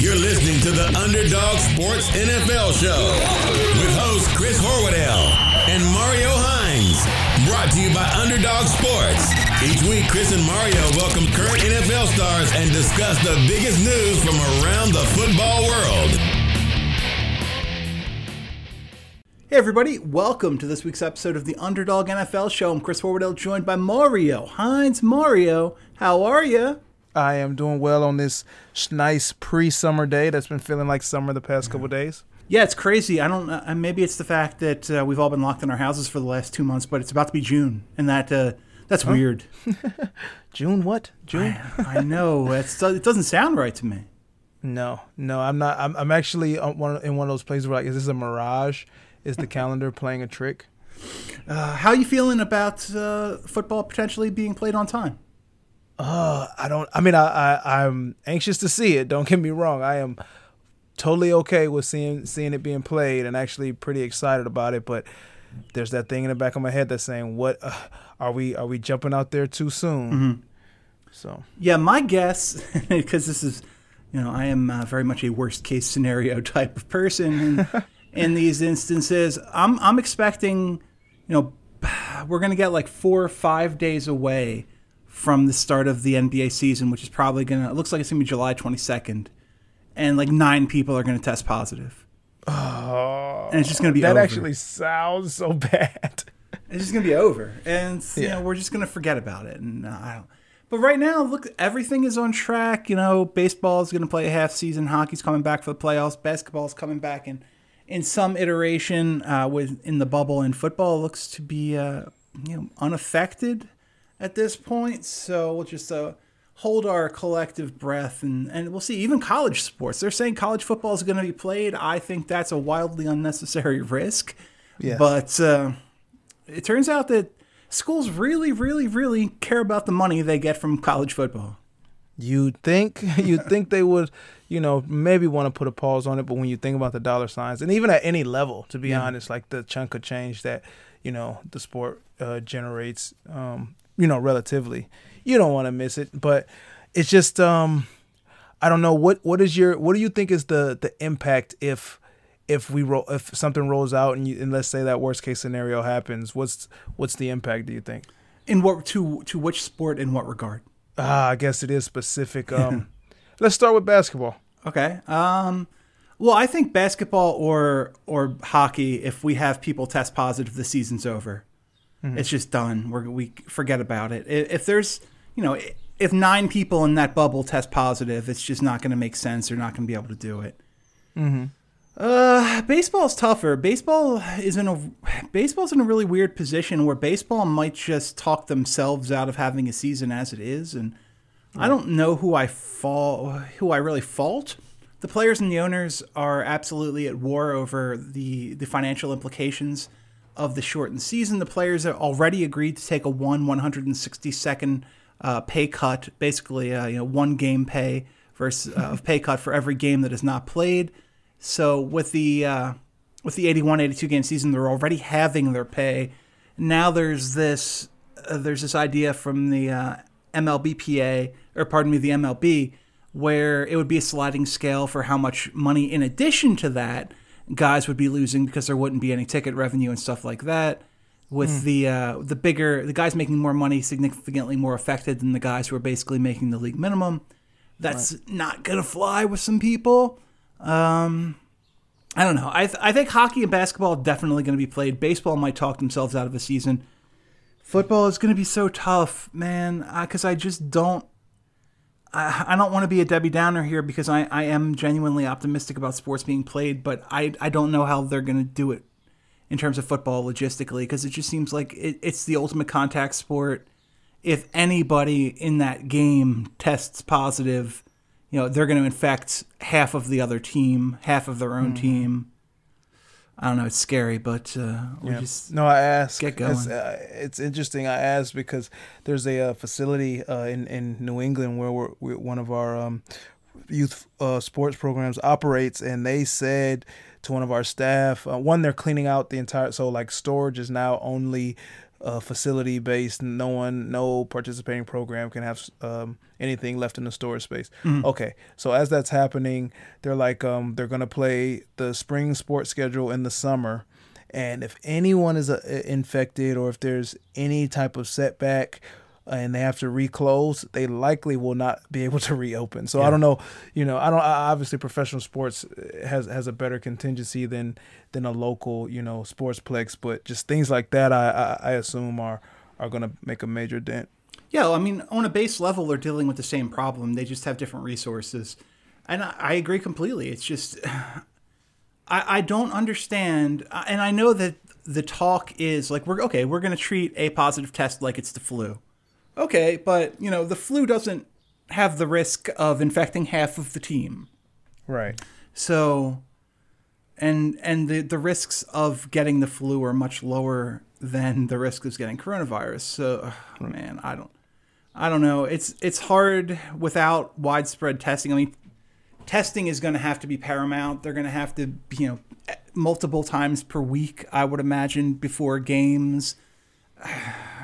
You're listening to the Underdog Sports NFL Show with host Chris Horwedel and Mario Hines. Brought to you by Underdog Sports. Each week, Chris and Mario welcome current NFL stars and discuss the biggest news from around the football world. Hey everybody, welcome to this week's episode of the Underdog NFL Show. I'm Chris Horwedel, joined by Mario Hines. Mario, how are you? I am doing well on this nice pre-summer day that's been feeling like summer the past couple days. Yeah, it's crazy. I don't. Uh, maybe it's the fact that uh, we've all been locked in our houses for the last two months, but it's about to be June, and that uh, that's huh? weird. June what? June? I, I know. It's, it doesn't sound right to me. No, no, I'm not. I'm, I'm actually in one of those places where like, is this a mirage? Is the calendar playing a trick? Uh, how are you feeling about uh, football potentially being played on time? Uh, I don't. I mean, I, I I'm anxious to see it. Don't get me wrong. I am totally okay with seeing seeing it being played and actually pretty excited about it. But there's that thing in the back of my head that's saying, "What uh, are we are we jumping out there too soon?" Mm-hmm. So yeah, my guess because this is, you know, I am uh, very much a worst case scenario type of person in, in these instances. I'm I'm expecting, you know, we're gonna get like four or five days away from the start of the NBA season, which is probably gonna. It looks like it's gonna be July 22nd, and like nine people are gonna test positive. Oh, and it's just gonna be that over. actually sounds so bad. It's just gonna be over, and you know we're just gonna forget about it. And uh, I don't. But right now, look, everything is on track. You know, baseball is going to play a half season. Hockey's coming back for the playoffs. Basketball's coming back in in some iteration uh, with in the bubble. And football looks to be uh, you know unaffected at this point. So we'll just uh, hold our collective breath and, and we'll see. Even college sports, they're saying college football is going to be played. I think that's a wildly unnecessary risk. Yes. But uh, it turns out that schools really, really, really care about the money they get from college football. You'd think you'd think they would, you know, maybe want to put a pause on it, but when you think about the dollar signs, and even at any level, to be yeah. honest, like the chunk of change that you know the sport uh, generates, um, you know, relatively. You don't want to miss it, but it's just um I don't know what what is your what do you think is the the impact if if we roll if something rolls out and, you, and let's say that worst case scenario happens, what's what's the impact do you think? In what to to which sport in what regard? Ah, I guess it is specific. Um let's start with basketball. Okay. Um well, I think basketball or or hockey if we have people test positive the season's over. Mm-hmm. It's just done. We're, we forget about it. If there's, you know, if nine people in that bubble test positive, it's just not going to make sense. They're not going to be able to do it. Mm-hmm. Uh, baseball's tougher. Baseball is in a baseball's in a really weird position where baseball might just talk themselves out of having a season as it is, and I don't know who I fall who I really fault. The players and the owners are absolutely at war over the the financial implications of the shortened season. The players have already agreed to take a one 162nd uh, pay cut, basically uh, you know one game pay versus uh, pay cut for every game that is not played. So with the uh, with the 81-82 game season, they're already having their pay. Now there's this uh, there's this idea from the uh, MLBPA or pardon me the MLB where it would be a sliding scale for how much money in addition to that guys would be losing because there wouldn't be any ticket revenue and stuff like that. With mm. the uh, the bigger the guys making more money significantly more affected than the guys who are basically making the league minimum. That's right. not gonna fly with some people. Um, I don't know. I th- I think hockey and basketball are definitely going to be played. Baseball might talk themselves out of a season. Football is going to be so tough, man. Because uh, I just don't I, I don't want to be a Debbie Downer here because I, I am genuinely optimistic about sports being played, but I, I don't know how they're going to do it in terms of football logistically because it just seems like it, it's the ultimate contact sport. If anybody in that game tests positive, you know, they're going to infect half of the other team, half of their own mm. team. I don't know. It's scary, but uh, we yeah. just no. I ask. Get going. It's, uh, it's interesting. I ask because there's a uh, facility uh, in in New England where we're, we're one of our um, youth uh, sports programs operates, and they said to one of our staff, uh, one they're cleaning out the entire. So like storage is now only uh, facility based. No one, no participating program can have um, anything left in the storage space. Okay, so as that's happening, they're like um, they're gonna play the spring sports schedule in the summer, and if anyone is uh, infected or if there's any type of setback. And they have to reclose. They likely will not be able to reopen. So I don't know. You know, I don't. Obviously, professional sports uh, has has a better contingency than than a local, you know, sportsplex. But just things like that, I I, I assume are are going to make a major dent. Yeah, well, I mean, on a base level, they're dealing with the same problem. They just have different resources, and I, I agree completely. It's just I, I don't understand, and I know that the talk is like we're okay. We're going to treat a positive test like it's the flu. Okay, but you know the flu doesn't have the risk of infecting half of the team. Right. So, and and the the risks of getting the flu are much lower than the risk of getting coronavirus. So, ugh, man, I don't, I don't know. It's it's hard without widespread testing. I mean, testing is going to have to be paramount. They're going to have to, you know, multiple times per week. I would imagine before games.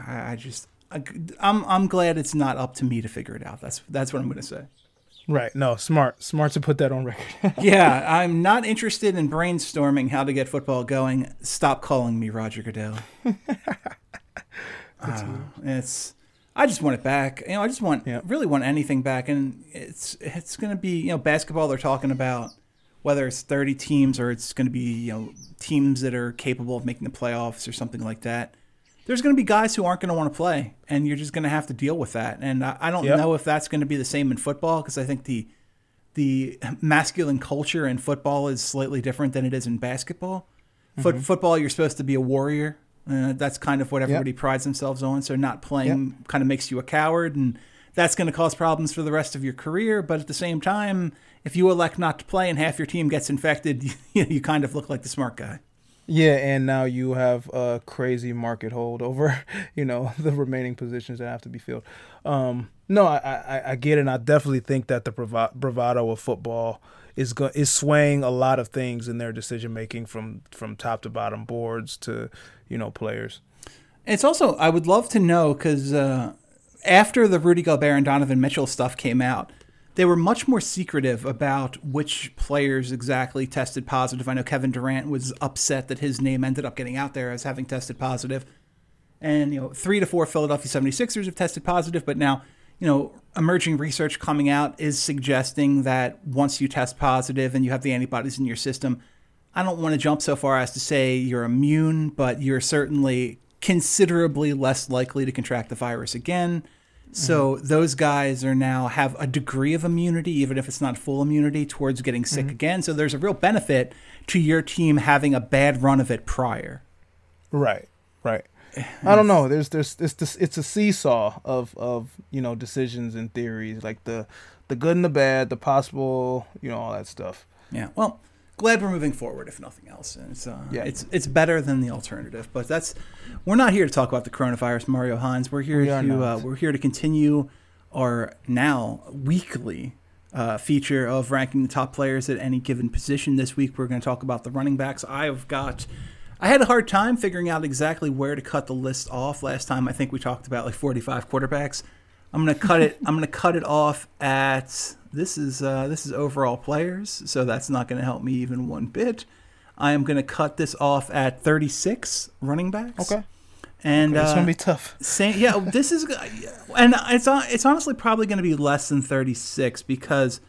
I just. I'm I'm glad it's not up to me to figure it out. That's that's what I'm going to say. Right. No, smart. Smart to put that on record. yeah, I'm not interested in brainstorming how to get football going. Stop calling me Roger Goodell. Uh, it's I just want it back. You know, I just want Yeah. really want anything back, and it's it's going to be you know basketball. They're talking about whether it's 30 teams or it's going to be you know teams that are capable of making the playoffs or something like that. There's going to be guys who aren't going to want to play, and you're just going to have to deal with that. And I, I don't Yep. know if that's going to be the same in football because I think the the masculine culture in football is slightly different than it is in basketball. Foot, Football, you're supposed to be a warrior. Uh, that's kind of what everybody prides themselves on. So not playing kind of makes you a coward, and that's going to cause problems for the rest of your career. But at the same time, if you elect not to play and half your team gets infected, you, you kind of look like the smart guy. Yeah, and now you have a crazy market hold over, you know, the remaining positions that have to be filled. Um, no, I, I, I get it. And I definitely think that the brava- bravado of football is go- is swaying a lot of things in their decision making from from top to bottom, boards to you know players. It's also I would love to know because uh, after the Rudy Gobert and Donovan Mitchell stuff came out, they were much more secretive about which players exactly tested positive. I know Kevin Durant was upset that his name ended up getting out there as having tested positive. And, you know, three to four Philadelphia 76ers have tested positive, but now, you know, emerging research coming out is suggesting that once you test positive and you have the antibodies in your system, I don't want to jump so far as to say you're immune, but you're certainly considerably less likely to contract the virus again. So those guys are now have a degree of immunity, even if it's not full immunity, towards getting sick mm-hmm. again. So there's a real benefit to your team having a bad run of it prior. Right, right. I don't know. There's there's it's this it's a seesaw of of you know decisions and theories like the the good and the bad, the possible, you know, all that stuff. Yeah. Well, glad we're moving forward, if nothing else. And it's uh, Yeah. it's it's better than the alternative. But that's we're not here to talk about the coronavirus, Mario Hines. We're here We to uh, we're here to continue our now weekly uh, feature of ranking the top players at any given position. This week we're going to talk about the running backs. I've got. I had a hard time figuring out exactly where to cut the list off. Last time I think we talked about like 45 quarterbacks. I'm gonna cut it. I'm gonna cut it off at this is uh, this is overall players, so that's not gonna help me even one bit. I am gonna cut this off at 36 running backs. Okay. and It's uh, gonna be tough. same, yeah, this is, and it's it's honestly probably going to be less than 36 because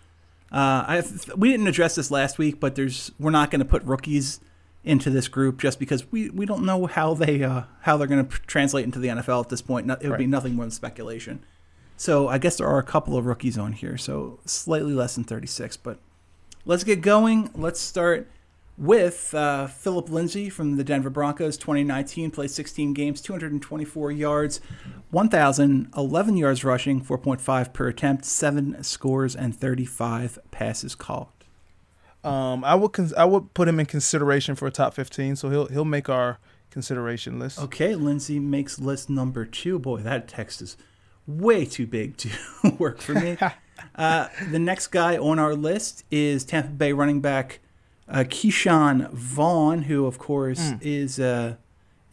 uh, I we didn't address this last week, but there's we're not going to put rookies into this group just because we, we don't know how they uh, how they're going to translate into the NFL at this point. It would be nothing more than speculation. So I guess there are a couple of rookies on here, so slightly less than 36. But let's get going. Let's start with uh, Philip Lindsay from the Denver Broncos, 2019, played 16 games, 224 yards, 1,011 yards rushing, 4.5 per attempt, seven scores, and 35 passes caught. Um, I would cons- I would put him in consideration for a top fifteen, so he'll he'll make our consideration list. Okay, Lindsay makes list number two. Boy, that text is way too big to work for me. uh, the next guy on our list is Tampa Bay running back uh, Ke'Shawn Vaughn, who of course is uh,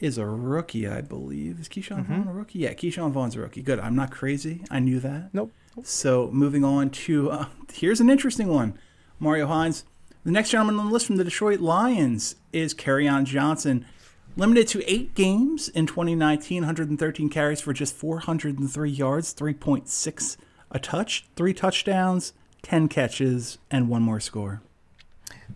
is a rookie, I believe. Is Ke'Shawn Mm-hmm. Vaughn a rookie? Yeah, Ke'Shawn Vaughn's a rookie. Good. I'm not crazy. I knew that. Nope. So moving on to uh, here's an interesting one, Mario Hines. The next gentleman on the list from the Detroit Lions is on Johnson, limited to eight games in 2019, 113 carries for just 403 yards, 3.6 a touch, three touchdowns, 10 catches, and one more score.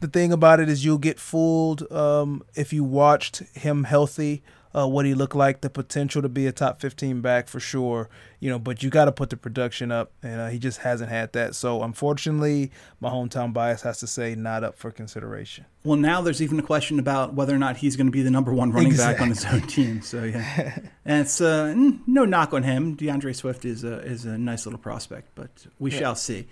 the thing about it is you'll get fooled um, if you watched him healthy uh, what he looked like the potential to be a top 15 back for sure you know but you got to put the production up and uh, he just hasn't had that so unfortunately my hometown bias has to say not up for consideration Well, now there's even a question about whether or not he's going to be the number one running back on his own team. So yeah, and it's uh, no knock on him. DeAndre Swift is a is a nice little prospect, but we shall see.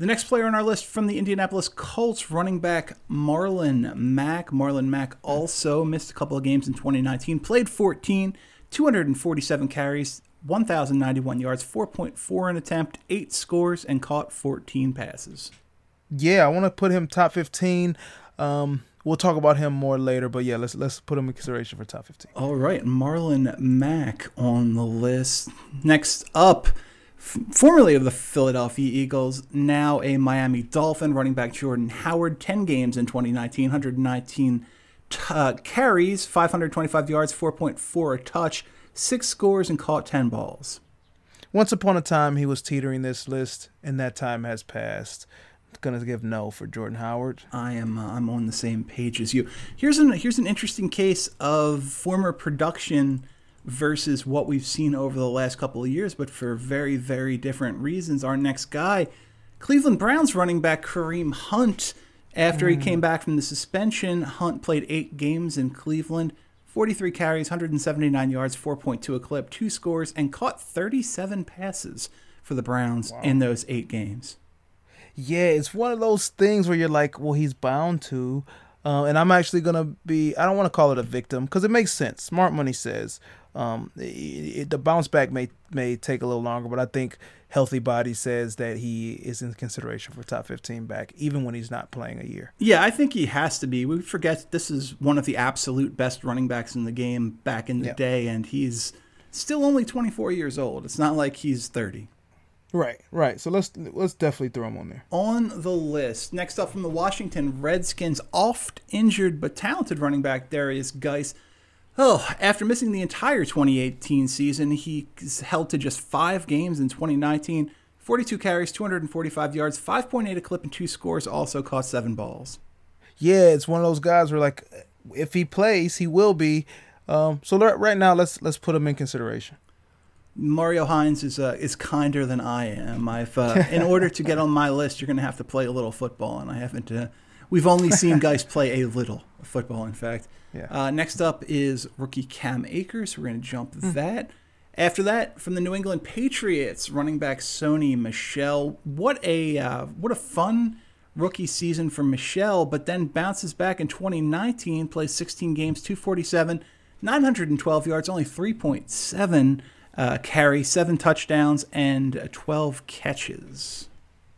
The next player on our list from the Indianapolis Colts, running back Marlon Mack. Marlon Mack also missed a couple of games in 2019, played 14, 247 carries, 1,091 yards, 4.4 an attempt, 8 scores, and caught 14 passes. yeah i want to put him top 15 um, we'll talk about him more later but yeah let's let's put him in consideration for top 15 All right, Marlon Mack on the list. Next up, f- formerly of the Philadelphia Eagles, now a Miami Dolphin, running back Jordan Howard, 10 games in 2019, 119 t- uh, carries, 525 yards, 4.4 a touch, 6 scores, and caught 10 balls. Once upon a time, he was teetering this list, and that time has passed. Gonna give no for Jordan Howard. I am uh, I'm on the same page as you. Here's an here's an interesting case of former production versus what we've seen over the last couple of years, but for very very different reasons. Our next guy, Cleveland Browns running back Kareem Hunt. After he came back from the suspension, Hunt played eight games in Cleveland. 43 carries, 179 yards, 4.2 a clip, two scores, and caught 37 passes for the Browns in those eight games. Yeah, it's one of those things where you're like, well, he's bound to. Uh, and I'm actually gonna be. I don't want to call it a victim because it makes sense. Smart money says um, it, it- the bounce back may may take a little longer, but I think healthy body says that he is in consideration for top 15 back, even when he's not playing a year. Yeah, I think he has to be. We forget this is one of the absolute best running backs in the game back in the Yeah. day, and he's still only 24 years old. It's not like he's 30. Right, right. So let's let's definitely throw him on there. On the list, next up from the Washington Redskins, oft injured but talented running back Derrius Guice. Oh, after missing the entire 2018 season, he's held to just five games in 2019. 42 carries, 245 yards, 5.8 a clip, and two scores. Also caught seven balls. yeah, it's one of those guys where like if he plays, he will be. Um, so right now, let's let's put him in consideration. Mario Hines is uh, is kinder than I am. I've uh, in order to get on my list, you're going to have to play a little football, and I haven't. Uh, we've only seen guys play a little football. In fact, Yeah. uh, next up is rookie Cam Akers. We're going to jump that. After that, from the New England Patriots, running back Sony Michel. What a uh, what a fun rookie season for Michelle, but then bounces back in 2019, plays 16 games, 247, 912 yards, only 3.7 uh, carry, seven touchdowns, and uh, 12 catches.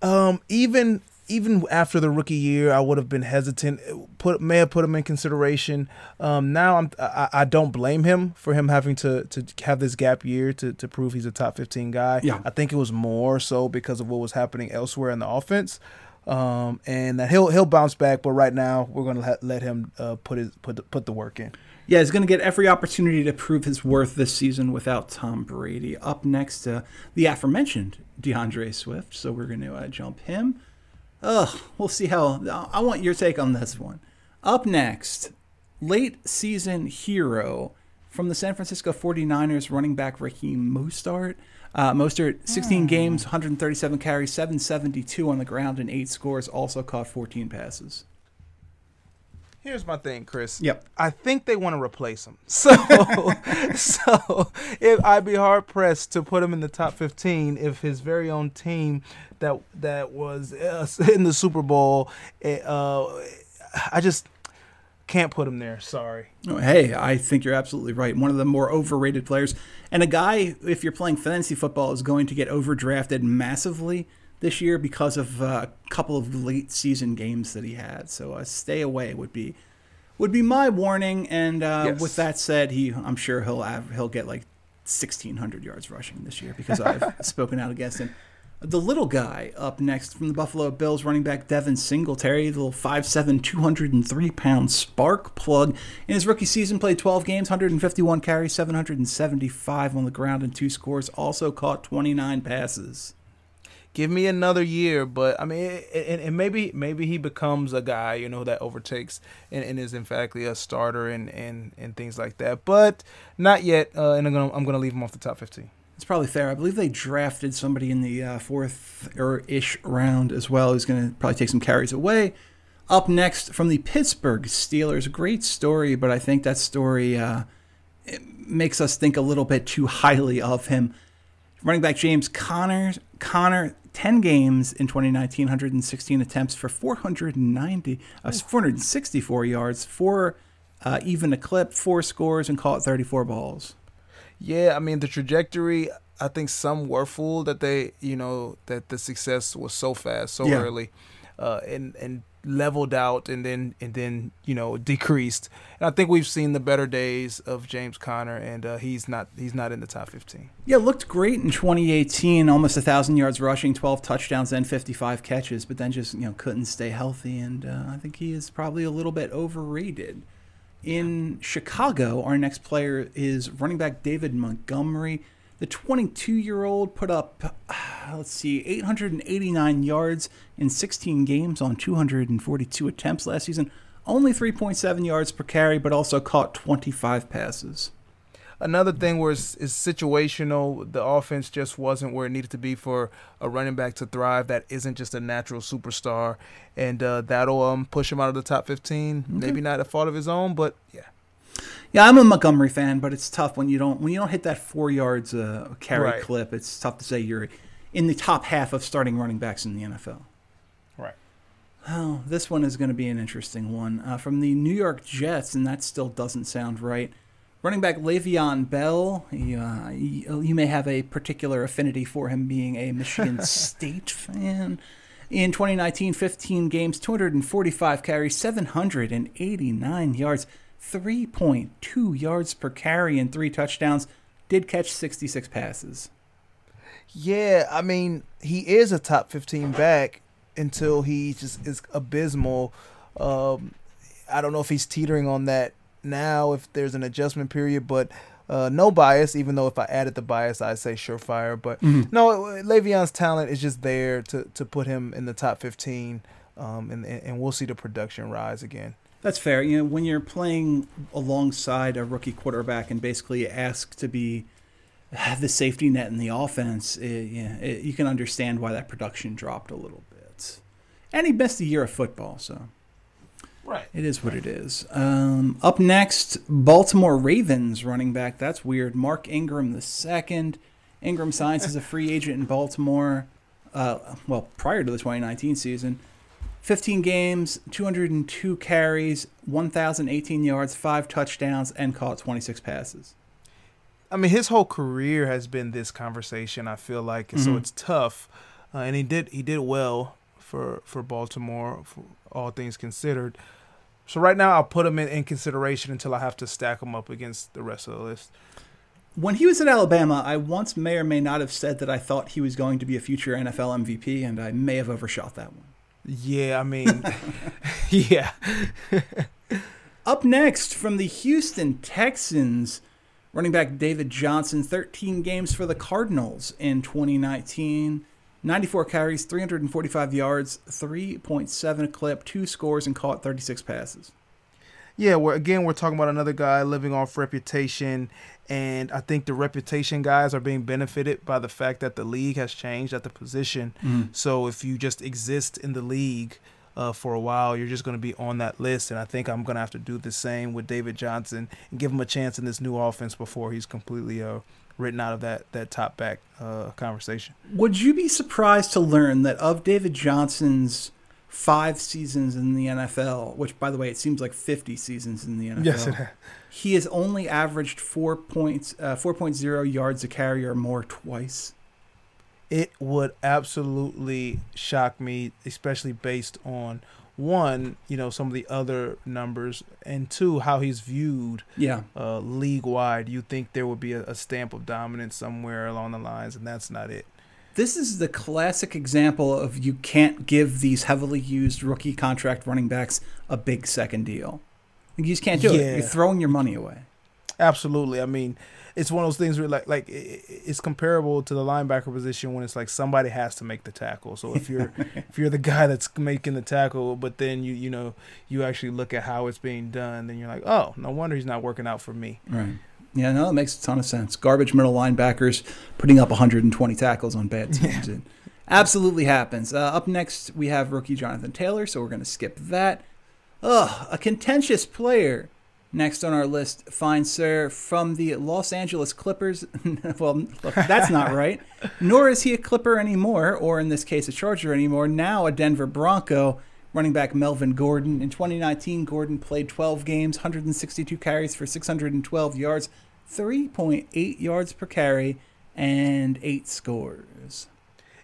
Um, even even after the rookie year, I would have been hesitant. Put may have put him in consideration. Um, now I'm I, I don't blame him for him having to to have this gap year to to prove he's a top 15 guy. Yeah. I think it was more so because of what was happening elsewhere in the offense. Um, and that he'll he'll bounce back, but right now we're gonna let, let him uh, put his put the, put the work in. Yeah, he's going to get every opportunity to prove his worth this season without Tom Brady. Up next, uh, the aforementioned DeAndre Swift. So we're going to uh, jump him. Ugh, we'll see how. I want your take on this one. Up next, late season hero from the San Francisco 49ers, running back Raheem Mostert. Uh, Mostert, 16 games, 137 carries, 772 on the ground, and eight scores. Also caught 14 passes. Here's my thing, Chris. Yep. I think they want to replace him. So, so if I'd be hard pressed to put him in the top 15 if his very own team that that was uh, in the Super Bowl, uh, I just can't put him there. Sorry. Oh, Hey, I think you're absolutely right. One of the more overrated players. And a guy, if you're playing fantasy football, is going to get overdrafted massively this year because of uh, a couple of late season games that he had. So uh, stay away would be would be my warning. And uh, Yes. with that said, he I'm sure he'll have, he'll get like 1,600 yards rushing this year because I've spoken out against him. The little guy up next from the Buffalo Bills, running back Devin Singletary, the little 5'7", 203 pound spark plug. In his rookie season, played 12 games, 151 carries, 775 on the ground, and two scores. Also caught 29 passes. Give me another year, but I mean, and, maybe maybe he becomes a guy you know that overtakes and, and is emphatically a starter and, and and things like that, but not yet. Uh, and I'm gonna I'm gonna leave him off the top fifteen. It's probably fair. I believe they drafted somebody in the uh, fourth or ish round as well who's going to probably take some carries away. Up next from the Pittsburgh Steelers, great story, but I think that story uh, makes us think a little bit too highly of him. Running back James Conner, Connor, 10 games in 2019, 116 attempts for 490, uh, 464 yards, four uh, even a clip, four scores, and caught 34 balls. Yeah, I mean the trajectory. I think some were fooled that they, you know, that the success was so fast, so Yeah. early, uh, and and leveled out, and then and then you know decreased. And I think we've seen the better days of James Conner, and uh, he's not he's not in the top fifteen. Yeah, looked great in 2018, almost a thousand yards rushing, 12 touchdowns, and 55 catches, but then just you know couldn't stay healthy, and uh, I think he is probably a little bit overrated. In Chicago, our next player is running back David Montgomery. The 22-year-old put up, uh, let's see, 889 yards in 16 games on 242 attempts last season. Only 3.7 yards per carry, but also caught 25 passes. Another thing was it's situational. The offense just wasn't where it needed to be for a running back to thrive. That isn't just a natural superstar, and uh, that'll um, push him out of the top fifteen. Maybe not a fault of his own, but yeah. Yeah, I'm a Montgomery fan, but it's tough when you don't when you don't hit that four yards uh, carry Right. clip. It's tough to say you're in the top half of starting running backs in the NFL. Right. Oh, this one is going to be an interesting one uh, from the New York Jets, and that still doesn't sound right. Running back Le'Veon Bell, you, uh, you, you may have a particular affinity for him being a Michigan State fan. In 2019, 15 games, 245 carries, 789 yards, 3.2 yards per carry, and three touchdowns. Did catch 66 passes. Yeah, I mean, he is a top 15 back until he just is abysmal. Um, I don't know if he's teetering on that now, if there's an adjustment period, but uh, no bias, even though if I added the bias, I'd say surefire. But no, Le'Veon's talent is just there to, to put him in the top 15, um, and, and we'll see the production rise again. That's fair. You know, when you're playing alongside a rookie quarterback and basically asked to be the safety net in the offense, it, yeah, it, you can understand why that production dropped a little bit. And he missed a year of football, so Right. it is what it is. Um, up next, Baltimore Ravens running back. That's weird. Mark Ingram the second. Ingram signs as a free agent in Baltimore. Uh, well, prior to the 2019 season, 15 games, 202 carries, 1,018 yards, five touchdowns, and caught 26 passes. I mean, his whole career has been this conversation. I feel like, and so it's tough. Uh, and he did he did well for for Baltimore, for all things considered. So right now, I'll put him in, in consideration until I have to stack him up against the rest of the list. When he was at Alabama, I once may or may not have said that I thought he was going to be a future NFL MVP, and I may have overshot that one. Yeah, I mean, yeah, Up next from the Houston Texans, running back David Johnson, 13 games for the Cardinals in 2019, 94 carries, 345 yards, 3.7 clip, two scores, and caught 36 passes. Yeah. We're again, we're talking about another guy living off reputation, and I think the reputation guys are being benefited by the fact that the league has changed at the position. So if you just exist in the league uh, for a while, you're just going to be on that list. And I think I'm going to have to do the same with David Johnson and give him a chance in this new offense before he's completely uh, written out of that that top back uh, conversation. Would you be surprised to learn that of David Johnson's five seasons in the NFL, which, by the way, it seems like 50 seasons in the NFL, Yes, it has. he has only averaged 4 points, uh, 4.0 yards a carry or more twice? It would absolutely shock me, especially based on one, you know, some of the other numbers, and two, how he's viewed Yeah. uh, league wide. You think there would be a, a stamp of dominance somewhere along the lines, and that's not it. This is the classic example of you can't give these heavily used rookie contract running backs a big second deal. You just can't do Yeah. it. You're throwing your money away. Absolutely. I mean, it's one of those things where like like it's comparable to the linebacker position when it's like somebody has to make the tackle. So if you're if you're the guy that's making the tackle, but then you you know you actually look at how it's being done, then you're like, oh, no wonder he's not working out for me. Right. Yeah, no, it makes a ton of sense. Garbage middle linebackers putting up 120 tackles on bad teams. It absolutely happens. Uh, up next, we have rookie Jonathan Taylor, so we're going to skip that. Ugh, a contentious player. Next on our list, fine sir, from the Los Angeles Clippers. well, look, that's not right. Nor is he a Clipper anymore, or in this case, a Charger anymore. Now a Denver Bronco. Running back Melvin Gordon. In 2019, Gordon played 12 games, 162 carries for 612 yards, 3.8 yards per carry, and eight scores.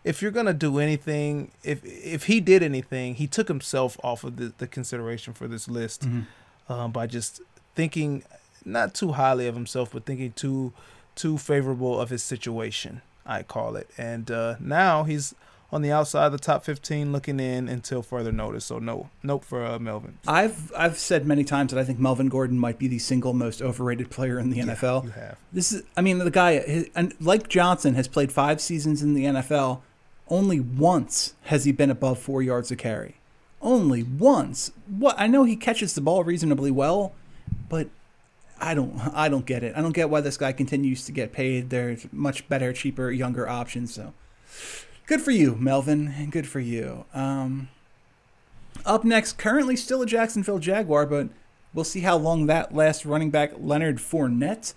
If you're gonna do anything, if if he did anything, he took himself off of the, the consideration for this list um, by just thinking not too highly of himself, but thinking too too favorable of his situation. I call it, and uh, now he's on the outside of the top 15, looking in until further notice. So no, nope for uh, Melvin. I've I've said many times that I think Melvin Gordon might be the single most overrated player in the NFL. You have. This is, I mean, the guy, his, and like Johnson, has played five seasons in the NFL. Only once has he been above four yards a carry. Only once. What I know he catches the ball reasonably well, but I don't, I don't get it. I don't get why this guy continues to get paid. There's much better, cheaper, younger options. So, good for you, Melvin. Good for you. Um, up next, currently still a Jacksonville Jaguar, but we'll see how long that lasts. Running back Leonard Fournette.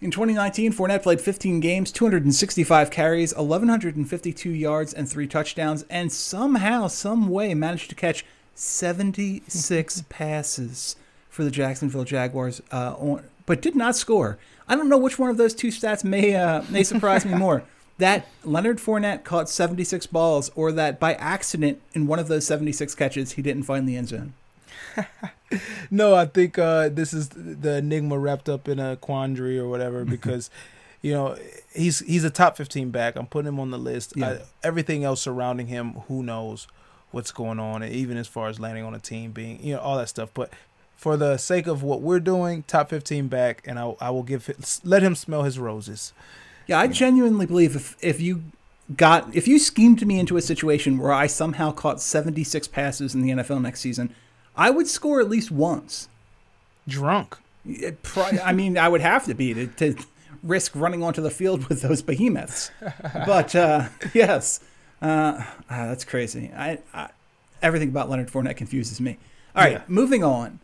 In 2019, Fournette played 15 games, 265 carries, 1,152 yards, and three touchdowns, and somehow, some way, managed to catch 76 passes for the Jacksonville Jaguars, uh, on, but did not score. I don't know which one of those two stats may uh, may surprise me more. That Leonard Fournette caught 76 balls, or that by accident in one of those 76 catches he didn't find the end zone. No, I think uh, this is the enigma wrapped up in a quandary or whatever because, you know, he's he's a top 15 back. I'm putting him on the list. Yeah. I, everything else surrounding him, who knows what's going on, and even as far as landing on a team, being you know all that stuff. But for the sake of what we're doing, top 15 back, and I, I will give let him smell his roses. Yeah, I genuinely believe if if you got if you schemed me into a situation where I somehow caught 76 passes in the NFL next season, I would score at least once. Drunk. I mean, I would have to be to, to risk running onto the field with those behemoths. But uh, yes, uh, ah, that's crazy. I, I everything about Leonard Fournette confuses me. All right, Yeah. moving on.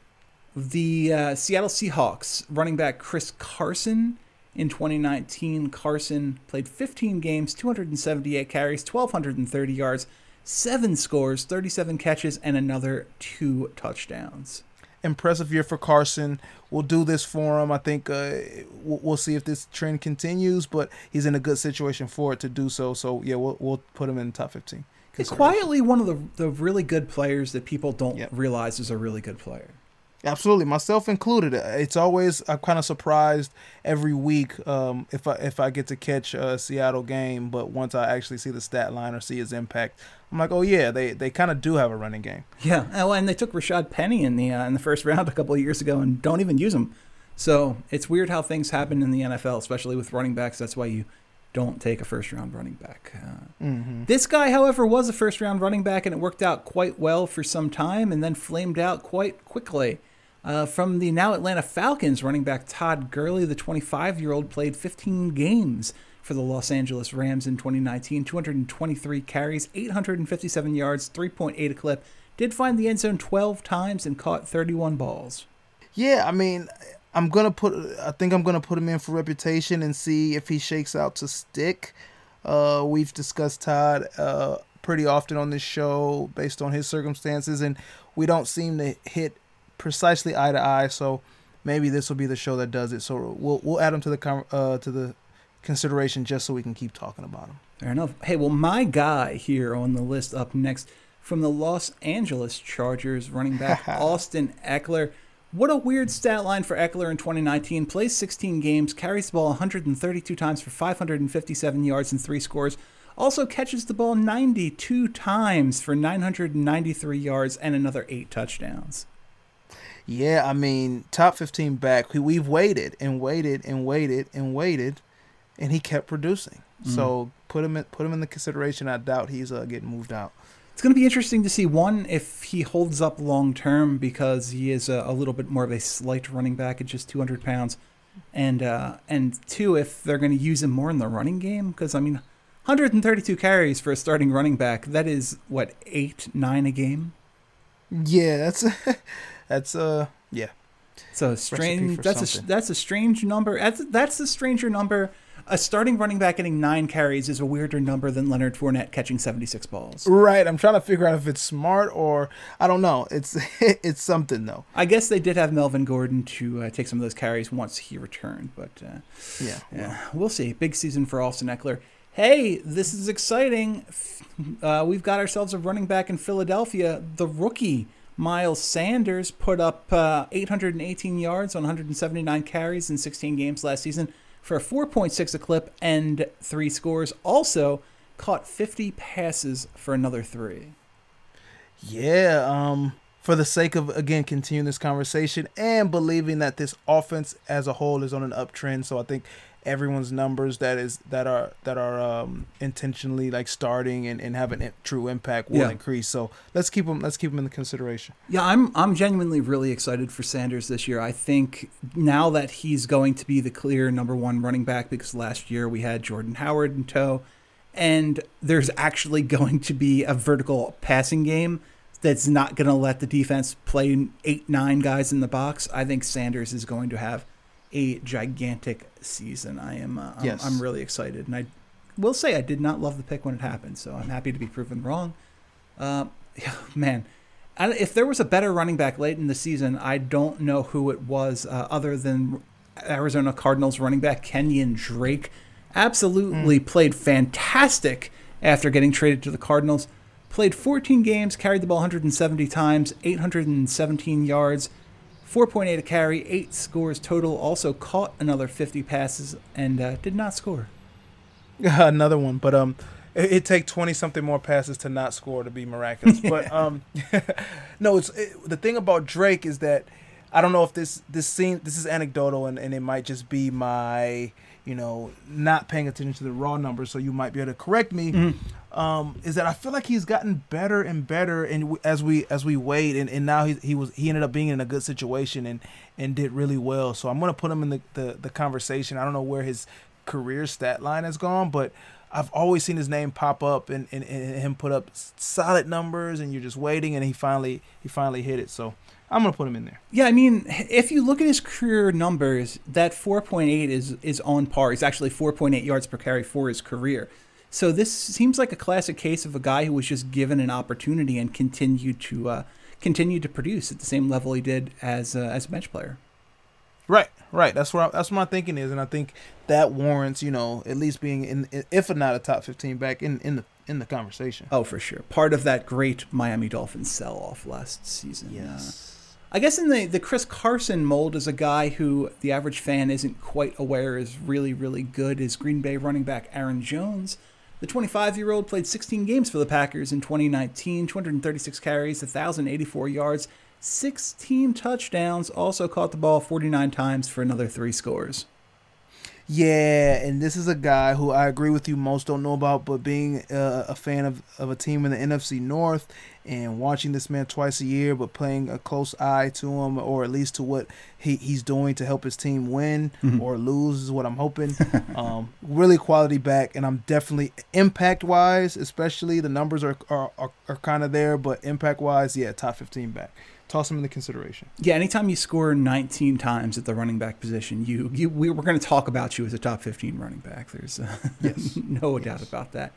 The uh, Seattle Seahawks running back Chris Carson in 2019. Carson played 15 games, 278 carries, 1,230 yards, seven scores, 37 catches, and another two touchdowns. impressive year for Carson. We'll do this for him. I think uh, we'll, see if this trend continues, but he's in a good situation for it to do so. So yeah, we'll we'll put him in the top fifteen. He's quietly one of the, the really good players that people don't Yep. realize is a really good player. Absolutely, myself included. It's always I'm kind of surprised every week um, if I if I get to catch a Seattle game, but once I actually see the stat line or see his impact, I'm like, oh yeah, they they kind of do have a running game. Yeah, oh, and they took Rashaad Penny in the uh, in the first round a couple of years ago and don't even use him. So it's weird how things happen in the NFL, especially with running backs. That's why you don't take a first round running back. Uh, Mm-hmm. This guy, however, was a first round running back, and it worked out quite well for some time and then flamed out quite quickly. Uh, from the now Atlanta Falcons, running back Todd Gurley, the 25 year old, played 15 games for the Los Angeles Rams in 2019, 223 carries, 857 yards, 3.8 a clip. Did find the end zone 12 times and caught 31 balls. Yeah, I mean, I'm gonna put. I think I'm gonna put him in for reputation and see if he shakes out to stick. Uh, we've discussed Todd uh, pretty often on this show based on his circumstances, and we don't seem to hit precisely eye to eye. So maybe this will be the show that does it. So we'll we'll add them to the uh, to the consideration just so we can keep talking about them. Fair enough. Hey, well, my guy here on the list up next, from the Los Angeles Chargers, running back Austin Ekeler. What a weird stat line for Ekeler in 2019. Plays 16 games, carries the ball 132 times for 557 yards and three scores. Also catches the ball 92 times for 993 yards and another eight touchdowns. Yeah, I mean, top 15 back. We've waited and waited and waited and waited, and he kept producing. Mm. So put him in, put him in the consideration. I doubt he's uh, getting moved out. It's going to be interesting to see one if he holds up long term because he is a, a, little bit more of a slight running back at just 200 pounds, and uh, and two if they're going to use him more in the running game because I mean, 132 carries for a starting running back that is what eight nine a game. Yeah, that's that's uh yeah. So strange. That's something. a that's a strange number. That's that's a stranger number a starting running back getting nine carries is a weirder number than Leonard Fournette catching 76 balls. Right. I'm trying to figure out if it's smart or I don't know. It's it's something though. I guess they did have Melvin Gordon to uh, take some of those carries once he returned, but uh, yeah, yeah, well. we'll see. Big season for Austin Ekeler Hey, this is exciting. Uh, we've got ourselves a running back in Philadelphia. The rookie Miles Sanders put up uh, 818 yards on 179 carries in 16 games last season for a 4.6 a clip and three scores. Also caught 50 passes for another three. Yeah, um, for the sake of again continuing this conversation and believing that this offense as a whole is on an uptrend. So I think everyone's numbers that is that are that are um, intentionally like starting and, and have a true impact will yeah. increase. So let's keep them let's keep them in the consideration. Yeah, I'm I'm genuinely really excited for Sanders this year. I think now that he's going to be the clear number one running back because last year we had Jordan Howard in tow, and there's actually going to be a vertical passing game that's not going to let the defense play eight nine guys in the box. I think Sanders is going to have a gigantic season. I am uh, I'm, yes. I'm really excited, and I will say I did not love the pick when it happened, so I'm happy to be proven wrong. Uh, yeah, man, if there was a better running back late in the season, I don't know who it was uh, other than Arizona Cardinals running back Kenyan Drake. Absolutely mm. played fantastic after getting traded to the Cardinals. Played 14 games, carried the ball 170 times, 817 yards, 4.8 a carry, 8 scores total. Also caught another 50 passes and uh, did not score. another one, but um, it, it take 20 something more passes to not score to be miraculous. But um, no, it's it, the thing about Drake is that I don't know if this this scene this is anecdotal and, and it might just be my you know not paying attention to the raw numbers, so you might be able to correct me. Mm-hmm um, is that I feel like he's gotten better and better, and as we as we wait, and, and now he he was he ended up being in a good situation and and did really well. So I'm gonna put him in the the, the conversation. I don't know where his career stat line has gone, but I've always seen his name pop up and, and, and him put up solid numbers, and you're just waiting, and he finally he finally hit it. So I'm gonna put him in there. Yeah, I mean, if you look at his career numbers, that 4.8 is is on par. He's actually 4.8 yards per carry for his career. So this seems like a classic case of a guy who was just given an opportunity and continued to uh, continue to produce at the same level he did as uh, as a bench player. Right, right. That's what I, that's what my thinking is, and I think that warrants you know at least being in, if not a top fifteen back in in the in the conversation. Oh, for sure. Part of that great Miami Dolphins sell off last season. Yes. Uh, I guess in the, the Chris Carson mold is a guy who the average fan isn't quite aware is really, really good is Green Bay running back Aaron Jones. The 25 year old played 16 games for the Packers in 2019, 236 carries, 1,084 yards, 16 touchdowns, also caught the ball 49 times for another three scores. Yeah, and this is a guy who I agree with you most don't know about, but being uh, a fan of, of a team in the NFC North and watching this man twice a year, but playing a close eye to him, or at least to what he, he's doing to help his team win mm-hmm. or lose, is what I'm hoping. um, really quality back, and I'm definitely impact wise, especially the numbers are are, are, are kind of there, but impact wise, yeah, top 15 back toss him into consideration. Yeah, anytime you score 19 times at the running back position, you, you we, are going to talk about you as a top 15 running back. There's uh, yes. no yes. doubt about that.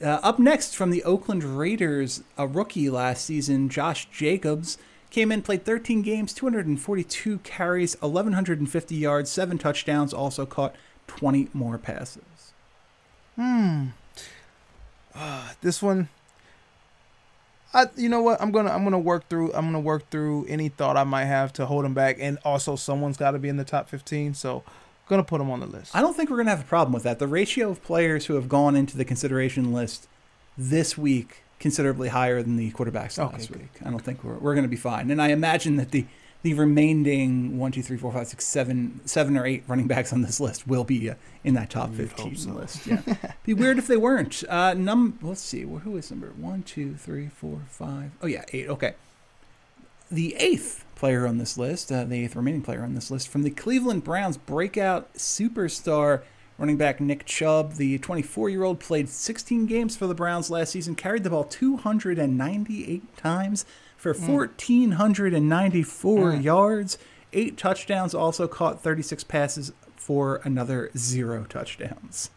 Uh, up next from the Oakland Raiders, a rookie last season, Josh Jacobs came in, played 13 games, 242 carries, 1150 yards, seven touchdowns, also caught 20 more passes. Hmm. Uh, this one I, you know what? I'm gonna I'm gonna work through I'm gonna work through any thought I might have to hold him back, and also someone's got to be in the top 15. So, gonna put him on the list. I don't think we're going to have a problem with that. The ratio of players who have gone into the consideration list this week considerably higher than the quarterbacks Okay, last good. week. I don't think we're, we're going to be fine. And I imagine that the the remaining one, two, three, four, five, six, seven, seven or eight running backs on this list will be uh, in that top You'd fifteen so. list. Yeah, be weird if they weren't. Uh, num. Let's see. Who is number one, two, three, four, five? Oh yeah, eight. Okay. The eighth player on this list, uh, the eighth remaining player on this list, from the Cleveland Browns, breakout superstar running back Nick Chubb. The 24 year old played 16 games for the Browns last season, carried the ball 298 times for 1,494 Mm. yards, eight touchdowns, also caught 36 passes for another zero touchdowns.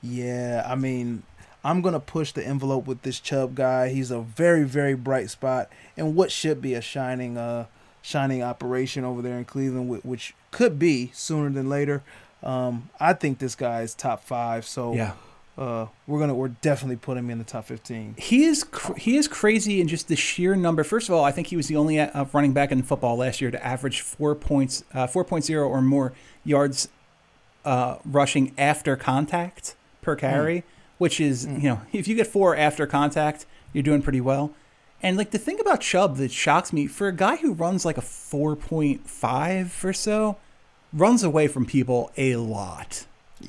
Yeah, I mean, I'm gonna push the envelope with this Chubb guy. He's a very, very bright spot, and what should be a shining, uh, shining operation over there in Cleveland, which could be sooner than later. Um, I think this guy is top five, so Yeah. uh, we're gonna we're definitely putting him in the top 15. He is cr- he is crazy in just the sheer number. First of all, I think he was the only uh, running back in football last year to average four points, uh, four point zero or more yards uh, rushing after contact per carry, which is you know if you get four after contact, you're doing pretty well. And like the thing about Chubb that shocks me for a guy who runs like a four point five or so, runs away from people a lot.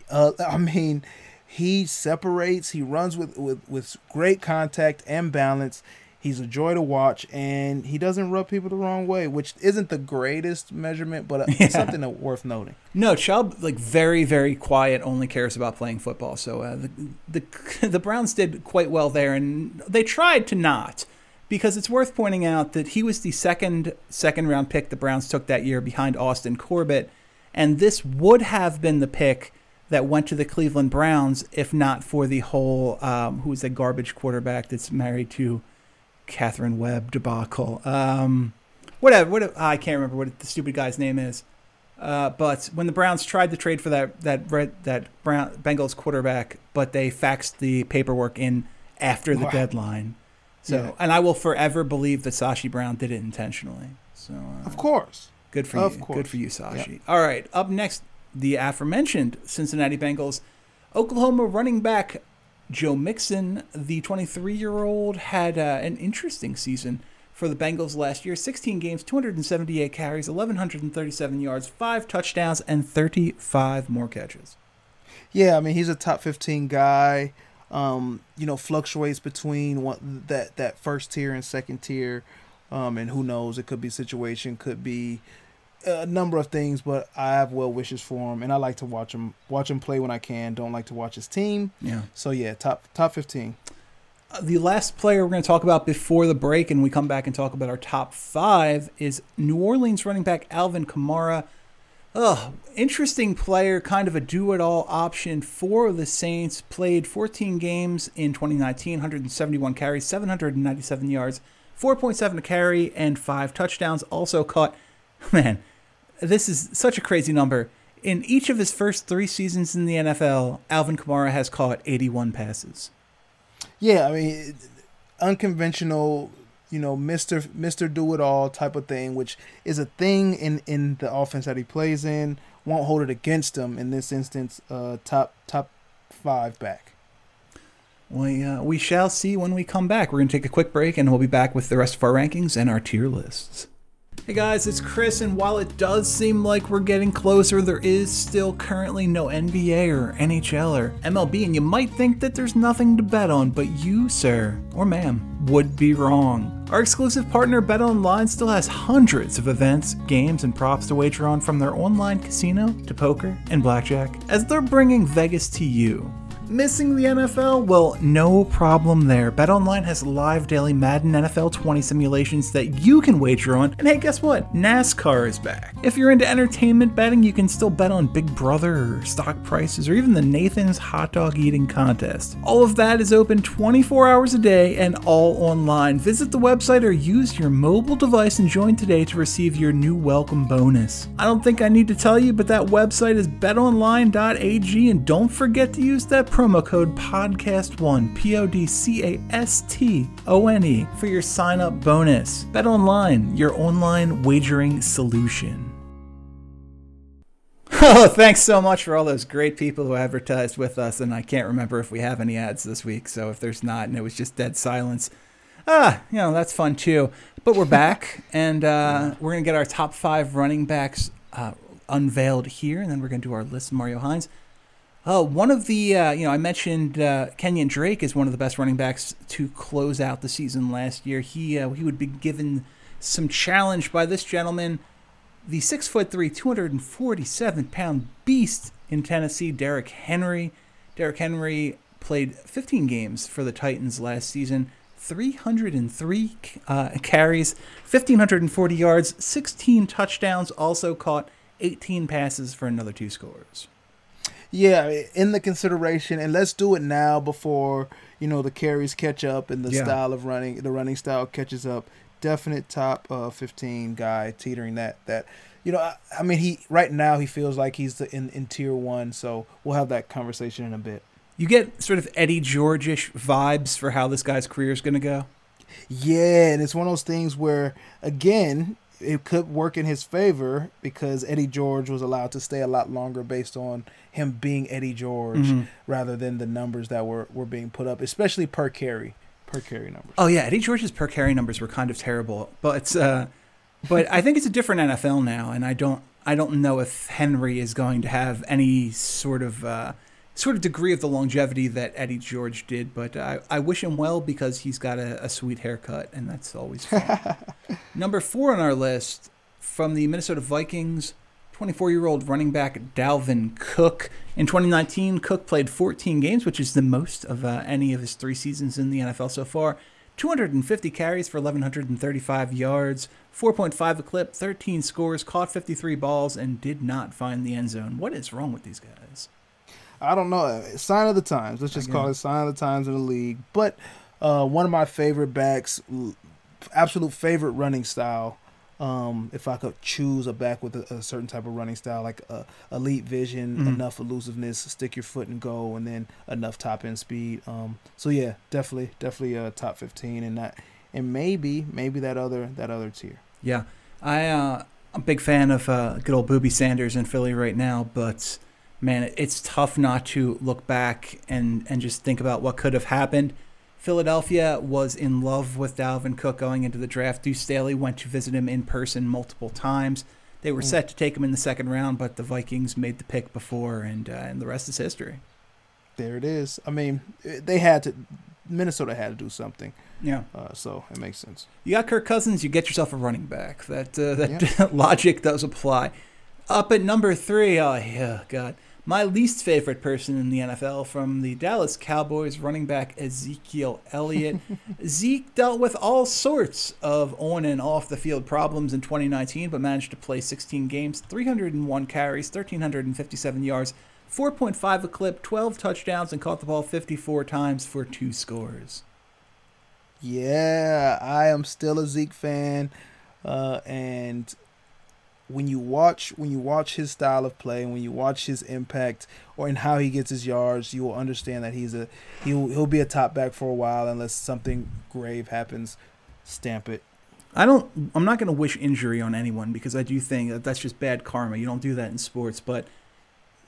Uh, I mean, he separates. He runs with, with with great contact and balance. He's a joy to watch, and he doesn't rub people the wrong way, which isn't the greatest measurement, but uh, Yeah. something that worth noting. No, Chubb like very very quiet. Only cares about playing football. So uh, the the the Browns did quite well there, and they tried to not because it's worth pointing out that he was the second second round pick the Browns took that year behind Austin Corbett, and this would have been the pick that went to the Cleveland Browns if not for the whole um, who's a garbage quarterback that's married to Katherine Webb debacle. Um, whatever, whatever. I can't remember what the stupid guy's name is. Uh, but when the Browns tried to trade for that that red, that Brown Bengals quarterback, but they faxed the paperwork in after the Wow. deadline. So, Yeah. and I will forever believe that Sashi Brown did it intentionally. So, uh, Of course. good for of you. course. Good for you, Sashi. All right, up next, the aforementioned Cincinnati Bengals, Oklahoma running back Joe Mixon, the 23-year-old, had uh, an interesting season for the Bengals last year. 16 games, 278 carries, 1,137 yards, five touchdowns, and 35 more catches. Yeah, I mean he's a top fifteen guy. Um, you know, fluctuates between one, that that first tier and second tier, um, and who knows? It could be situation, could be a number of things. But I have well wishes for him, and I like to watch him watch him play when I can. Don't like to watch his team. Yeah. So yeah, top top fifteen. Uh, the last player we're going to talk about before the break, and we come back and talk about our top five, is New Orleans running back Alvin Kamara. Ugh, interesting player, kind of a do-it-all option for the Saints. Played 14 games in 2019, 171 carries, 797 yards, 4.7 a carry, and five touchdowns. Also caught, man, this is such a crazy number. In each of his first three seasons in the NFL, Alvin Kamara has caught 81 passes. Yeah, I mean, unconventional, you know, Mister Mister Do It All type of thing, which is a thing in in the offense that he plays in. Won't hold it against him in this instance. Uh, top top five back. We, uh, we shall see when we come back. We're to take a quick break and we'll be back with the rest of our rankings and our tier lists. Hey guys, it's Chris, and while it does seem like we're getting closer, there is still currently no NBA or NHL or MLB, and you might think that there's nothing to bet on, but you, sir, or ma'am, would be wrong. Our exclusive partner BetOnline still has hundreds of events, games, and props to wager on from their online casino to poker and blackjack, as they're bringing Vegas to you. Missing the NFL? Well, no problem there. BetOnline has live daily Madden NFL 20 simulations that you can wager on. And hey, guess what? NASCAR is back. If you're into entertainment betting, you can still bet on Big Brother or stock prices or even the Nathan's hot dog eating contest. All of that is open 24 hours a day and all online. Visit the website or use your mobile device and join today to receive your new welcome bonus. I don't think I need to tell you, but that website is betonline.ag and don't forget to use that promo promo code PODCAST1, P O D C A S T O N E, for your sign up bonus. Bet online, your online wagering solution. Oh, thanks so much for all those great people who advertised with us. And I can't remember if we have any ads this week. So if there's not and it was just dead silence, ah, you know, that's fun too. But we're back and uh, we're going to get our top five running backs uh, unveiled here. And then we're going to do our list, Mario Hines. Uh, one of the, uh, you know, I mentioned uh, Kenyan Drake is one of the best running backs to close out the season last year. He uh, he would be given some challenge by this gentleman, the six foot three, 247 pound beast in Tennessee, Derrick Henry. Derrick Henry played 15 games for the Titans last season, 303 uh, carries, 1,540 yards, 16 touchdowns, also caught 18 passes for another two scores. Yeah, in the consideration, and let's do it now before you know the carries catch up and the Yeah. style of running, the running style catches up. Definite top uh, fifteen guy, teetering that that. You know, I, I mean, he right now he feels like he's the, in in tier one, so we'll have that conversation in a bit. You get sort of Eddie George-ish vibes for how this guy's career is going to go. Yeah, and it's one of those things where again it could work in his favor because Eddie George was allowed to stay a lot longer based on him being Eddie George Mhm. rather than the numbers that were, were being put up, especially per carry, per carry numbers. Oh yeah, Eddie George's per carry numbers were kind of terrible, but uh, but I think it's a different NFL now, and I don't I don't know if Henry is going to have any sort of uh, sort of degree of the longevity that Eddie George did. But I, I wish him well because he's got a, a sweet haircut, and that's always fun. Number four on our list from the Minnesota Vikings. 24 year old running back Dalvin Cook. In 2019, Cook played 14 games, which is the most of uh, any of his three seasons in the NFL so far. 250 carries for 1,135 yards, 4.5 a clip, 13 scores, caught 53 balls, and did not find the end zone. What is wrong with these guys? I don't know. Sign of the times. Let's just call it sign of the times in the league. But uh, one of my favorite backs, absolute favorite running style. Um, if I could choose a back with a, a certain type of running style, like uh, elite vision, Mhm. enough elusiveness, stick your foot and go, and then enough top end speed. Um, so yeah, definitely, definitely a top fifteen, and that, and maybe, maybe that other that other tier. Yeah, I, uh, I'm a big fan of uh, good old Booby Sanders in Philly right now, but man, it's tough not to look back and, and just think about what could have happened. Philadelphia was in love with Dalvin Cook going into the draft. Deuce Staley went to visit him in person multiple times. They were Mm. set to take him in the second round, but the Vikings made the pick before, and uh, and the rest is history. There it is. I mean, they had to. Minnesota had to do something, Yeah, uh, so it makes sense. you got Kirk Cousins, you get yourself a running back. That uh, that logic does apply. Up at number three, oh yeah, God, my least favorite person in the NFL from the Dallas Cowboys, running back Ezekiel Elliott. Zeke dealt with all sorts of on and off the field problems in 2019, but managed to play 16 games, 301 carries, 1,357 yards, 4.5 a clip, 12 touchdowns, and caught the ball 54 times for two scores. Yeah, I am still a Zeke fan, uh, and when you watch when you watch his style of play, and when you watch his impact, or in how he gets his yards, you will understand that he's a he'll he'll be a top back for a while unless something grave happens. Stamp it. I don't. I'm not going to wish injury on anyone because I do think that that's just bad karma. You don't do that in sports. But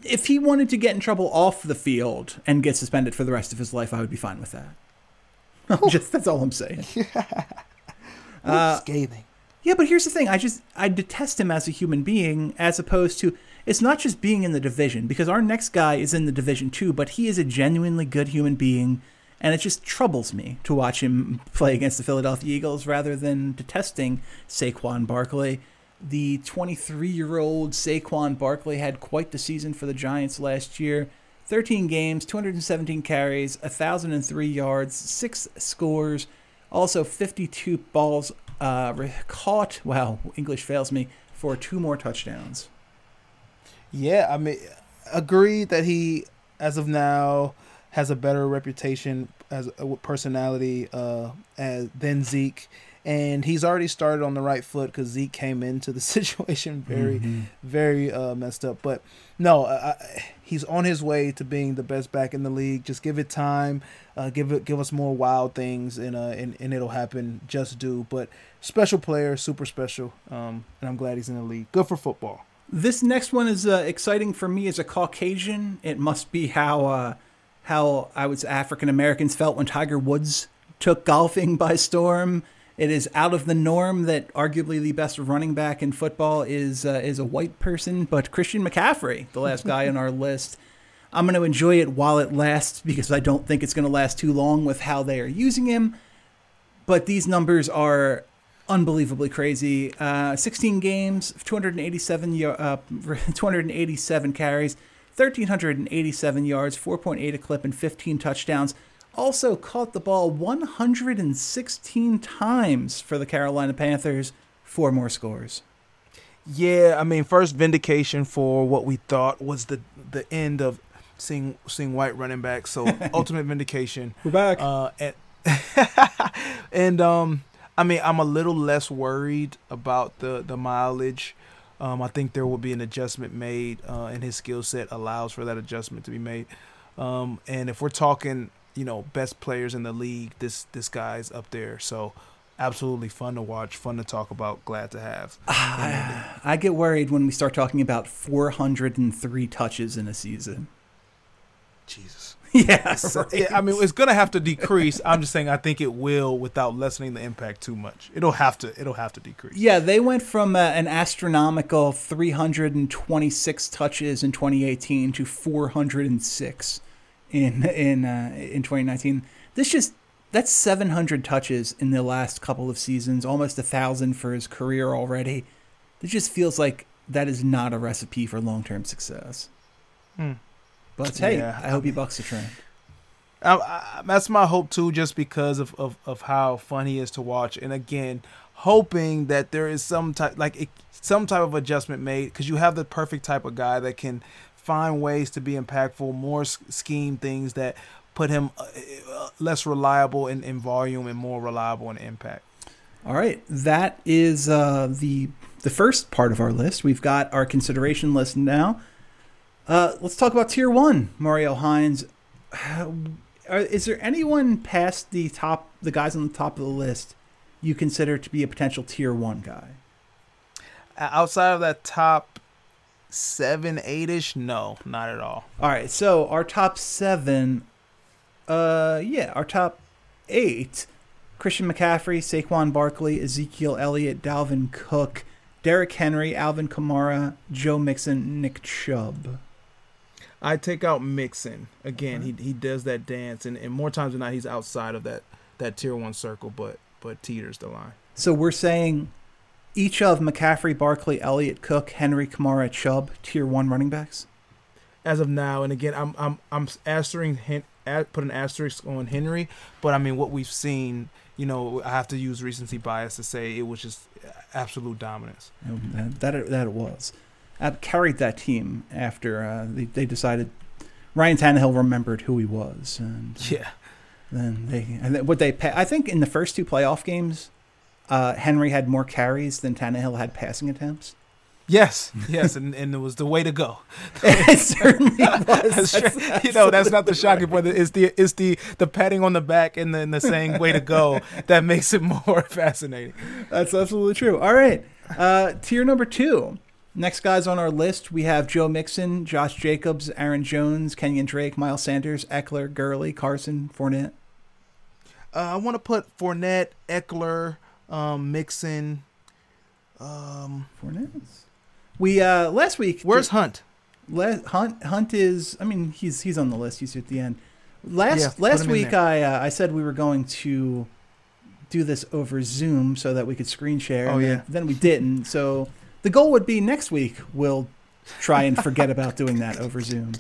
if he wanted to get in trouble off the field and get suspended for the rest of his life, I would be fine with that. just that's all I'm saying. Uh, Scathing. Yeah, but here's the thing. I just I detest him as a human being as opposed to it's not just being in the division because our next guy is in the division too, but he is a genuinely good human being and it just troubles me to watch him play against the Philadelphia Eagles rather than detesting Saquon Barkley. The 23-year-old Saquon Barkley had quite the season for the Giants last year. 13 games, 217 carries, 1,003 yards, 6 scores, also 52 balls uh, caught. Wow, English fails me for two more touchdowns. Yeah, I mean, agreed that he, as of now, has a better reputation as a personality uh, as than Zeke, and he's already started on the right foot because Zeke came into the situation very, Mm-hmm. very uh, messed up. But no, uh, he's on his way to being the best back in the league. Just give it time, uh, give it, give us more wild things, and uh, and, and it'll happen. Just do. But special player, super special, um, and I'm glad he's in the league. Good for football. This next one is uh, exciting for me as a Caucasian. It must be how uh, how I was African Americans felt when Tiger Woods took golfing by storm. It is out of the norm that arguably the best running back in football is uh, is a white person, but Christian McCaffrey, the last guy on our list. I'm going to enjoy it while it lasts because I don't think it's going to last too long with how they are using him. But these numbers are unbelievably crazy. Uh, 16 games, 287 uh, 287 carries, 1387 yards, 4.8 a clip, and 15 touchdowns. Also caught the ball 116 times for the Carolina Panthers. Four more scores. Yeah, I mean, first vindication for what we thought was the the end of seeing seeing white running back. So ultimate vindication. We're back. Uh, and and um, I mean, I'm a little less worried about the the mileage. Um, I think there will be an adjustment made, uh, and his skill set allows for that adjustment to be made. Um, and if we're talking, you know, best players in the league, this this guy's up there. So absolutely fun to watch, fun to talk about, glad to have. I get worried when we start talking about 403 touches in a season. Jesus. Yeah, right. yeah, I mean, it's gonna have to decrease. I'm just saying, I think it will without lessening the impact too much. It'll have to. It'll have to decrease. Yeah, they went from uh, an astronomical 326 touches in 2018 to 406 in in uh, in 2019. This just that's 700 touches in the last couple of seasons, almost a thousand for his career already. It just feels like that is not a recipe for long-term success. Hmm. But hey, Yeah, I hope he bucks the trend. I, I, that's my hope too, just because of, of, of how fun he is to watch, and again, hoping that there is some type like it, some type of adjustment made because you have the perfect type of guy that can find ways to be impactful, more scheme things that put him uh, uh, less reliable in, in volume and more reliable in impact. All right, that is uh, the the first part of our list. We've got our consideration list now. Uh, let's talk about tier one, Mario Hines. Are, is there anyone past the top, the guys on the top of the list, you consider to be a potential tier one guy? Outside of that top seven, eight ish, no, not at all. All right, so our top seven, uh, yeah, our top eight: Christian McCaffrey, Saquon Barkley, Ezekiel Elliott, Dalvin Cook, Derrick Henry, Alvin Kamara, Joe Mixon, Nick Chubb. I take out Mixon again. He he does that dance, and, and more times than not, he's outside of that that tier one circle, but but teeters the line. So we're saying each of McCaffrey, Barkley, Elliott, Cook, Henry, Kamara, Chubb, tier one running backs. As of now, and again, I'm I'm I'm asterisk put an asterisk on Henry, but I mean what we've seen. You know, I have to use recency bias to say it was just absolute dominance. And That it, that it was. Uh, carried that team after uh, they, they decided Ryan Tannehill remembered who he was, and Yeah, then they and what they I think in the first two playoff games, uh, Henry had more carries than Tannehill had passing attempts. yes, yes, and, and it was the way to go. it certainly was. That's That's- you know, that's not the shocking part. It's the it's the the patting on the back and then the saying "way to go" that makes it more fascinating. That's absolutely true. All right. Uh, tier number two. Next guys on our list, we have Joe Mixon, Josh Jacobs, Aaron Jones, Kenyan Drake, Miles Sanders, Ekeler, Gurley, Carson, Fournette. Uh, I want to put Fournette, Ekeler, um, Mixon. Um, Fournette. We uh last week. where's Hunt? La- Hunt? Hunt is. I mean, he's he's on the list. He's at the end. Last Yeah, last week. I uh, I said we were going to do this over Zoom so that we could screen share. Oh, and then- yeah. Then we didn't. So the goal would be next week we'll try and forget about doing that over Zoom.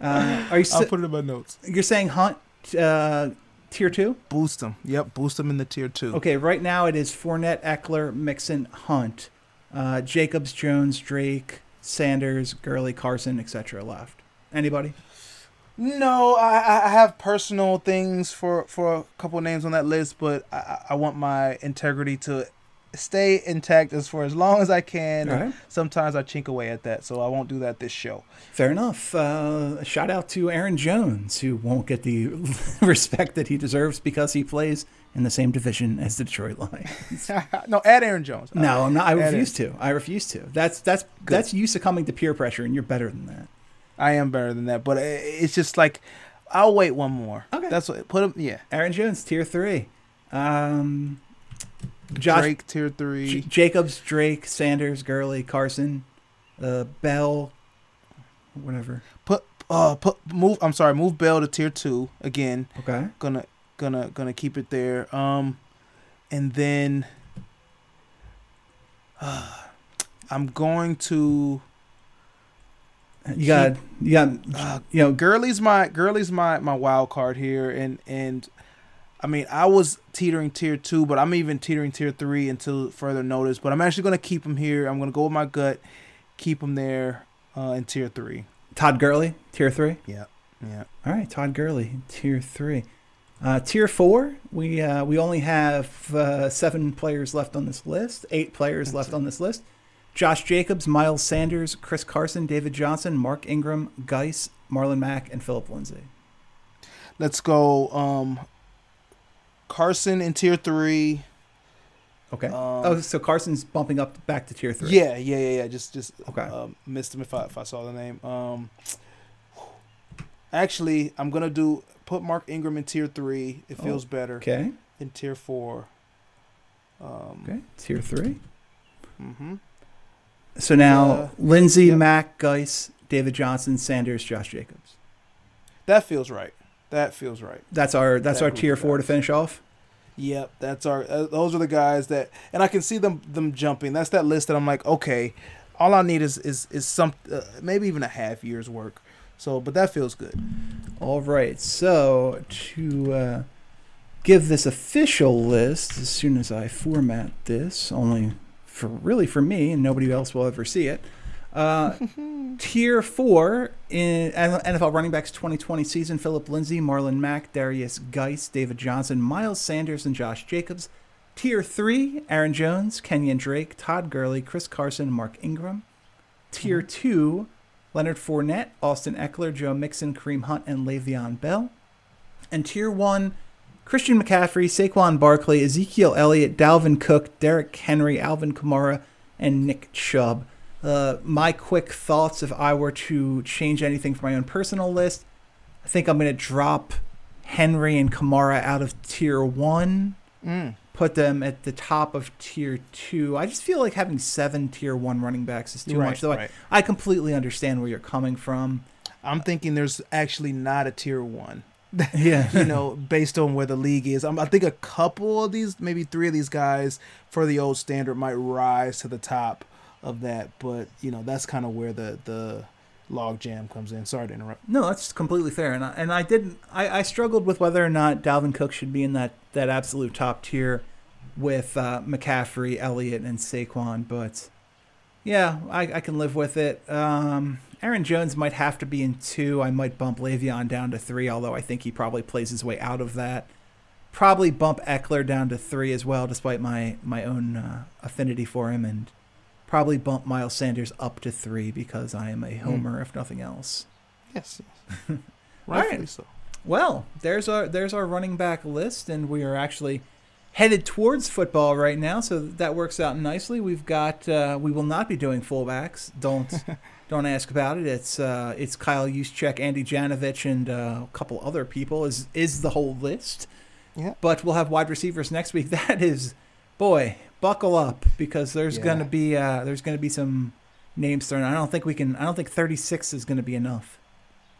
Uh, are you? I'll put it in my notes. you're saying Hunt uh, tier two? Boost them. Yep, boost them in the tier two. Okay, right now it is Fournette, Ekeler, Mixon, Hunt, uh, Jacobs, Jones, Drake, Sanders, Gurley, Carson, etc. Left. Anybody? No, I, I have personal things for, for a couple names on that list, but I, I want my integrity to stay intact as for as long as I can. Right. Sometimes I chink away at that, so I won't do that this show. Fair enough. Uh, shout out to Aaron Jones, who won't get the respect that he deserves because he plays in the same division as the Detroit Lions. no, add Aaron Jones. no, I'm not. I refuse to. I refuse to. That's that's that's you succumbing to peer pressure, and you're better than that. I am better than that, but it's just like I'll wait one more. Okay. that's what put him. Yeah, Aaron Jones, tier three. Um, Josh Drake tier three. J- Jacobs, Drake, Sanders, Gurley, Carson, uh, Bell, whatever. Put uh put move. I'm sorry, move Bell to tier two again. Okay. Gonna gonna gonna keep it there. Um, and then uh, I'm going to. You got you got Uh, you know Gurley's my Gurley's my my wild card here, and and I mean I was teetering tier two, but I'm even teetering tier three until further notice. But I'm actually gonna keep him here. I'm gonna go with my gut, keep him there uh, in tier three. Todd Gurley, tier three. Yeah, yeah. All right, Todd Gurley, tier three. Uh, tier four, we uh, we only have uh, seven players left on this list. Eight players left on this list. Josh Jacobs, Miles Sanders, Chris Carson, David Johnson, Mark Ingram, Guice, Marlon Mack, and Philip Lindsay. Let's go. Um, Carson in tier three. Okay. Um, oh, so Carson's bumping up back to tier three. Yeah, yeah, yeah, yeah. Just, just Okay. Um, missed him if I if I saw the name. Um, actually, I'm gonna do put Mark Ingram in tier three. It Oh, feels better. Okay. In tier four. Um, Okay. Tier three. Mm-hmm. So now Uh, Lindsay, yep. Mack, Guice, David Johnson, Sanders, Josh Jacobs. That feels right. That feels right. That's our that's That our tier four to finish off. Yep, that's our. Uh, those are the guys that, and I can see them them jumping. That's that list that I'm like, okay, all I need is is is some uh, maybe even a half year's work. So, but that feels good. All right. So to uh, give this official list, as soon as I format this, only for really for me and nobody else will ever see it. Uh, tier four in NFL running backs 2020 season: Philip Lindsay, Marlon Mack, Derrius Guice, David Johnson, Miles Sanders, and Josh Jacobs. Tier three: Aaron Jones, Kenyan Drake, Todd Gurley, Chris Carson, Mark Ingram. Tier two: Leonard Fournette, Austin Ekeler, Joe Mixon, Kareem Hunt, and Le'Veon Bell. And tier one: Christian McCaffrey, Saquon Barkley, Ezekiel Elliott, Dalvin Cook, Derrick Henry, Alvin Kamara, and Nick Chubb. Uh, my quick thoughts if I were to change anything for my own personal list, I think I'm going to drop Henry and Kamara out of tier one, Mm. put them at the top of tier two. I just feel like having seven tier one running backs is too Right, much. Though I- right. I completely understand where you're coming from. I'm thinking there's actually not a tier one. Yeah. you know, based on where the league is. Um, I think a couple of these, maybe three of these guys for the old standard might rise to the top of that, but you know, that's kind of where the the log jam comes in. Sorry to interrupt. No, that's completely fair, and I, and I didn't. I, I struggled with whether or not Dalvin Cook should be in that that absolute top tier with uh, McCaffrey, Elliott, and Saquon, but yeah, I, I can live with it. Um, Aaron Jones might have to be in two. I might bump Le'Veon down to three, although I think he probably plays his way out of that. Probably bump Ekeler down to three as well, despite my my own uh, affinity for him, and probably bump Miles Sanders up to three because I am a homer, if nothing else. Yes, rightfully right. so. Well, there's our there's our running back list, and we are actually headed towards football right now, so that works out nicely. We've got uh, we will not be doing fullbacks. Don't don't ask about it. It's uh, it's Kyle Juszczyk, Andy Janovich, and uh, a couple other people is is the whole list. Yeah. But we'll have wide receivers next week. That is, boy, buckle up because there's Yeah. gonna be uh, there's gonna be some names thrown. I don't think we can. I don't think 36 is gonna be enough.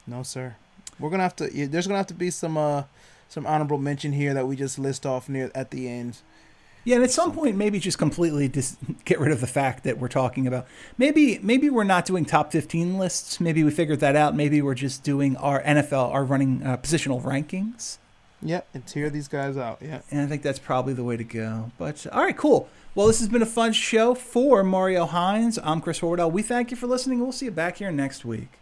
No, sir. We're gonna have to. Yeah, there's gonna have to be some uh some honorable mention here that we just list off near at the end. Yeah, and at some point, maybe just completely dis- get rid of the fact that we're talking about. Maybe maybe we're not doing top 15 lists. Maybe we figured that out. Maybe we're just doing our NFL, our running uh, positional rankings. Yep, and tear these guys out. Yeah. And I think that's probably the way to go. But uh, all right, cool. Well, this has been a fun show for Mario Hines. I'm Chris Horwedel. We thank you for listening. We'll see you back here next week.